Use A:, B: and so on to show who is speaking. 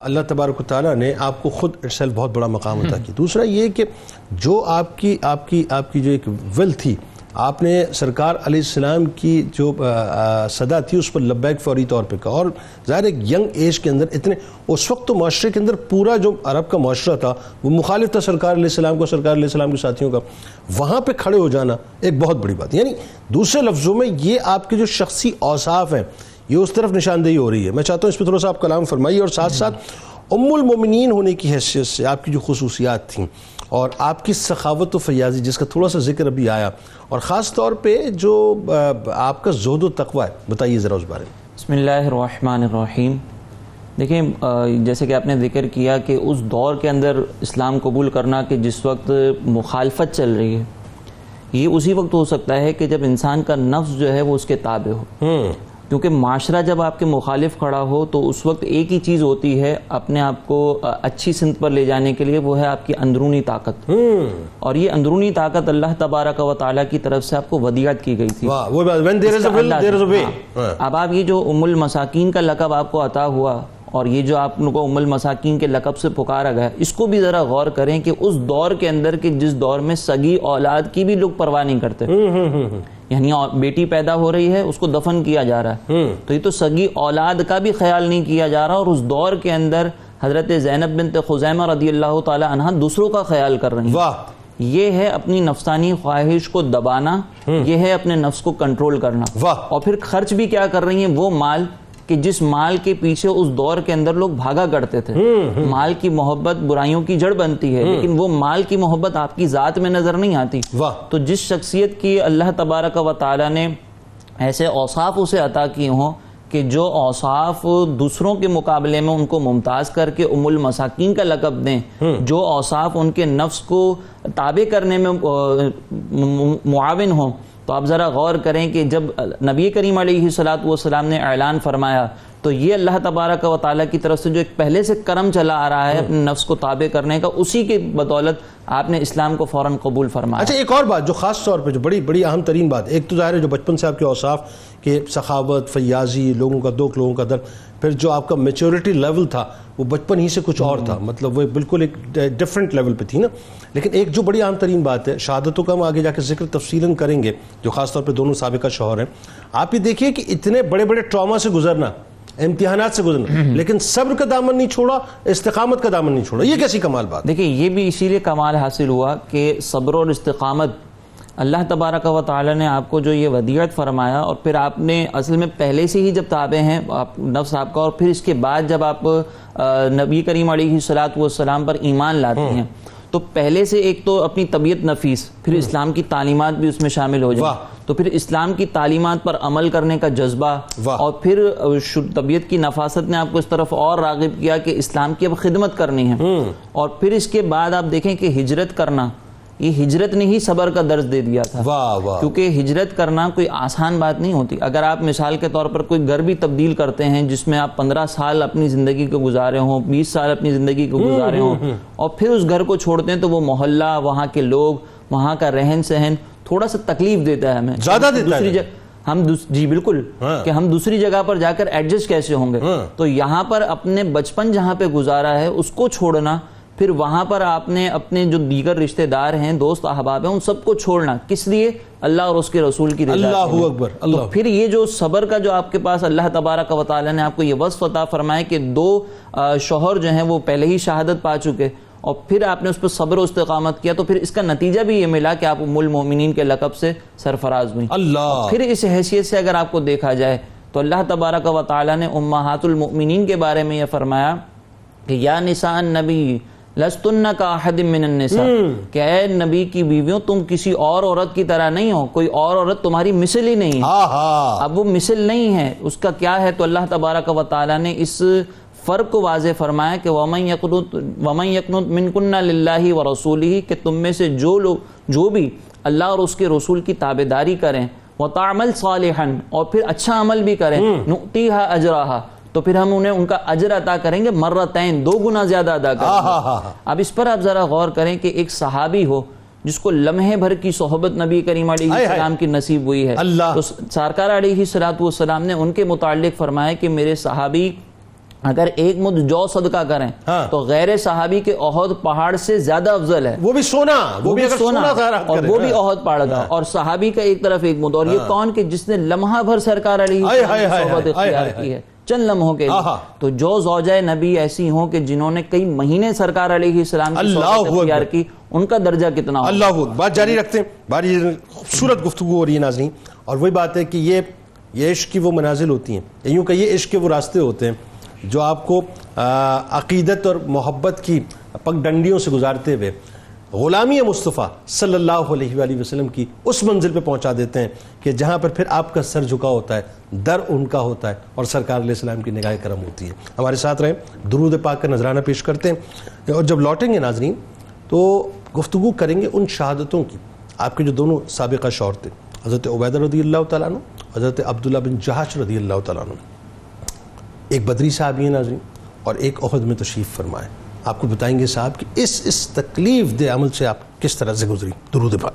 A: اللہ تبارک و تعالیٰ نے آپ کو خود ارسل بہت بڑا مقام عطا کی دوسرا یہ کہ جو آپ کی آپ کی آپ کی جو ایک ول تھی، آپ نے سرکار علیہ السلام کی جو صدا تھی، اس پر لبیک فوری طور پہ کہا۔ اور ظاہر ایک ینگ ایج کے اندر اتنے، اس وقت تو معاشرے کے اندر پورا جو عرب کا معاشرہ تھا، وہ مخالف تھا سرکار علیہ السلام کو، سرکار علیہ السلام کے ساتھیوں کا۔ وہاں پہ کھڑے ہو جانا ایک بہت بڑی بات۔ یعنی دوسرے لفظوں میں یہ آپ کے جو شخصی اوصاف ہیں یہ اس طرف نشاندہی ہو رہی ہے۔ میں چاہتا ہوں اس پہ تھوڑا سا آپ کلام فرمائیے اور ساتھ ساتھ ام المومنین ہونے کی حیثیت سے آپ کی جو خصوصیات تھیں اور آپ کی سخاوت و فیاضی جس کا تھوڑا سا ذکر ابھی آیا اور خاص طور پہ جو آپ کا زہد و تقوی ہے۔ بتائیے ذرا اس بارے میں۔
B: بسم اللہ الرحمن الرحیم۔ دیکھیں جیسے کہ آپ نے ذکر کیا کہ اس دور کے اندر اسلام قبول کرنا کہ جس وقت مخالفت چل رہی ہے یہ اسی وقت ہو سکتا ہے کہ جب انسان کا نفس جو ہے وہ اس کے تابع ہو۔ کیونکہ معاشرہ جب آپ کے مخالف کھڑا ہو تو اس وقت ایک ہی چیز ہوتی ہے اپنے آپ کو اچھی سمت پر لے جانے کے لیے وہ ہے آپ کی اندرونی طاقت۔ اور یہ اندرونی طاقت اللہ تبارک و تعالیٰ کی طرف سے آپ کو ودیعت کی گئی تھی۔ اب آپ یہ جو ام المساکین کا لقب آپ کو عطا ہوا اور یہ جو آپ کو ام المساکین کے لقب سے پکارا گیا اس کو بھی ذرا غور کریں کہ اس دور کے اندر کہ جس دور میں سگی اولاد کی بھی لوگ پرواہ نہیں کرتے۔ یعنی بیٹی پیدا ہو رہی ہے اس کو دفن کیا جا رہا ہے۔ تو یہ تو سگی اولاد کا بھی خیال نہیں کیا جا رہا اور اس دور کے اندر حضرت زینب بنت خزیمہ رضی اللہ تعالی عنہ دوسروں کا خیال کر رہی ہیں۔ یہ ہے اپنی نفسانی خواہش کو دبانا یہ ہے اپنے نفس کو کنٹرول کرنا۔ اور پھر خرچ بھی کیا کر رہی ہیں؟ وہ مال کہ جس مال کے پیچھے اس دور کے اندر لوگ بھاگا کرتے تھے۔ مال کی محبت برائیوں کی جڑ بنتی ہے لیکن وہ مال کی محبت آپ کی ذات میں نظر نہیں آتی۔ تو جس شخصیت کی اللہ تبارک و تعالی نے ایسے اوصاف اسے عطا کیے ہوں کہ جو اوصاف دوسروں کے مقابلے میں ان کو ممتاز کر کے ام المساکین کا لقب دیں جو اوصاف ان کے نفس کو تابع کرنے میں معاون ہوں۔ تو آپ ذرا غور کریں کہ جب نبی کریم علیہ صلاحت والسلام نے اعلان فرمایا تو یہ اللہ تبارک و تعالیٰ کی طرف سے جو ایک پہلے سے کرم چلا آ رہا ہے اپنے نفس کو تابع کرنے کا اسی کے بدولت آپ نے اسلام کو فوراً قبول فرمایا۔
A: اچھا ایک اور بات جو خاص طور پہ جو بڑی بڑی اہم ترین بات ایک تو ظاہر ہے جو بچپن سے آپ کے اوصاف کہ سخاوت فیاضی لوگوں کا دو لوگوں کا در پھر جو آپ کا میچورٹی لیول تھا وہ بچپن ہی سے کچھ اور تھا۔ مطلب وہ بالکل ایک ڈیفرنٹ لیول پہ تھی نا۔ لیکن ایک جو بڑی اہم ترین بات ہے شہادتوں کا ہم آگے جا کے ذکر تفصیل کریں گے جو خاص طور پہ دونوں سابقہ شوہر ہیں۔ آپ یہ دیکھیے کہ اتنے بڑے بڑے ٹراما سے گزرنا امتحانات سے گزرنا۔ لیکن صبر کا دامن نہیں چھوڑا استقامت کا دامن نہیں چھوڑا۔ یہ کیسی کمال بات
B: دیکھیں یہ بھی اسی لیے کمال حاصل ہوا کہ صبر اور استقامت اللہ تبارک و تعالی نے آپ کو جو یہ ودیعت فرمایا اور پھر آپ نے اصل میں پہلے سے ہی جب تابع ہیں آپ نفس آپ کا اور پھر اس کے بعد جب آپ نبی کریم علیہ السلام پر ایمان لاتے ہیں تو پہلے سے ایک تو اپنی طبیعت نفیس پھر اسلام کی تعلیمات بھی اس میں شامل ہو جائیں۔ تو پھر اسلام کی تعلیمات پر عمل کرنے کا جذبہ اور پھر طبیعت کی نفاست نے آپ کو اس طرف اور راغب کیا کہ اسلام کی اب خدمت کرنی ہے۔ اور پھر اس کے بعد آپ دیکھیں کہ ہجرت کرنا یہ ہجرت نے ہی صبر کا درس دے دیا تھا۔ کیونکہ ہجرت کرنا کوئی آسان بات نہیں ہوتی۔ اگر آپ مثال کے طور پر کوئی گھر بھی تبدیل کرتے ہیں جس میں آپ پندرہ سال اپنی زندگی کو گزارے ہوں بیس سال اپنی زندگی کو گزارے ہوں۔ اور پھر اس گھر کو چھوڑتے ہیں تو وہ محلہ وہاں کے لوگ وہاں کا رہن سہن تھوڑا سا تکلیف دیتا ہے ہمیں۔
A: زیادہ دیتا ہے۔
B: ہم جی بالکل۔ ہاں۔ کہ ہم دوسری جگہ پر جا کر ایڈجسٹ کیسے ہوں گے؟ ہاں۔ تو یہاں پر اپنے بچپن جہاں پہ گزارا ہے اس کو چھوڑنا پھر وہاں پر آپ نے اپنے جو دیگر رشتہ دار ہیں دوست احباب ہیں ان سب کو چھوڑنا۔ کس لیے؟ اللہ اور اس کے رسول کی
A: رضا اللہ اکبر
B: تو پھر یہ جو صبر کا جو آپ کے پاس اللہ تبارک و تعالی نے آپ کو یہ وصف عطا فرمائے کہ دو شوہر جو ہیں وہ پہلے ہی شہادت پا چکے۔ اور پھر آپ نے اس پر صبر و استقامت کیا تو پھر اس کا نتیجہ بھی یہ ملا کہ آپ ام المومنین کے لقب سے سرفراز ہوئی
A: اللہ!
B: پھر اس حیثیت سے اگر آپ کو دیکھا جائے تو اللہ تبارک و تعالی نے امہات المؤمنین کے بارے میں یہ فرمایا کہ یا نساء النبی لستن کا احد من النساء۔ کہ اے نبی کی بیویوں تم کسی اور عورت کی طرح نہیں ہو کوئی اور عورت تمہاری مثل ہی نہیں ہے۔ اب وہ مثل نہیں ہے اس کا کیا ہے؟ تو اللہ تبارک و تعالی نے اس فرق کو واضح فرمایا کہ وَمَن يَقْنُتْ مِن كُنَّ لِلَّهِ وَرَسُولِهِ کہ تم میں سے جو لوگ جو بھی اللہ اور اس کے رسول کی تابداری کریں وَتَعْمَلْ صَالِحًا اور پھر اچھا عمل بھی کریں نُؤْتِيهَا أَجْرَهَا تو پھر ہم انہیں ان کا اجر عطا کریں گے مرتین دو گنا زیادہ ادا کریں گے۔ اب اس پر آپ ذرا غور کریں کہ ایک صحابی ہو جس کو لمحے بھر کی صحبت نبی کریم علیہ السلام کی نصیب ہوئی ہے۔ تو سارکار علیہ السلام نے ان کے متعلق فرمایا کہ میرے صحابی اگر ایک مد جو صدقہ کریں
A: ہاں۔
B: تو غیر صحابی کے عہد پہاڑ سے زیادہ افضل ہے۔
A: وہ بھی سونا وہ بھی
B: سونا اور وہ بھی
A: ہاں۔
B: عہد پہاڑ تھا اور صحابی کا ایک طرف ایک مد۔ اور یہ کون کہ جس نے لمحہ بھر سرکار
A: ہائے
B: صحبت اختیار کی ہے۔ چند لمحوں کے لیے۔ تو جو زوجہ نبی ایسی ہوں کہ جنہوں نے کئی مہینے سرکار علیہ السلام کی صحبت۔ اختیار کی ان کا درجہ کتنا ہو
A: اللہ ہو بات جاری رکھتے ہیں۔ باری خوبصورت گفتگو ہو رہی ہے ناظرین۔ اور وہی بات ہے کہ یہ یہ عشق کی وہ منازل ہوتی ہیں۔ یوں کہ یہ عشق کے وہ راستے ہوتے ہیں۔ جو آپ کو عقیدت اور محبت کی پگ ڈنڈیوں سے گزارتے ہوئے غلامی مصطفیٰ صلی اللہ علیہ وآلہ وسلم کی اس منزل پہ پہنچا دیتے ہیں کہ جہاں پر پھر آپ کا سر جھکا ہوتا ہے، در ان کا ہوتا ہے اور سرکار علیہ السلام کی نگاہ کرم ہوتی ہے۔ ہمارے ساتھ رہیں، درود پاک کا نذرانہ پیش کرتے ہیں۔ اور جب لوٹیں گے ناظرین، تو گفتگو کریں گے ان شہادتوں کی۔ آپ کے جو دونوں سابقہ شور تھے، حضرت عبیدہ رضی اللہ تعالیٰ عنہ، حضرت عبداللہ بن جہاش رضی اللہ تعالیٰ عنہ۔ ایک بدری صاحب ہیں ناظرین، اور ایک عہد میں تشریف فرمائے۔ آپ کو بتائیں گے صاحب کہ اس اس تکلیف دہ عمل سے آپ کس طرح سے گزری درود پاک۔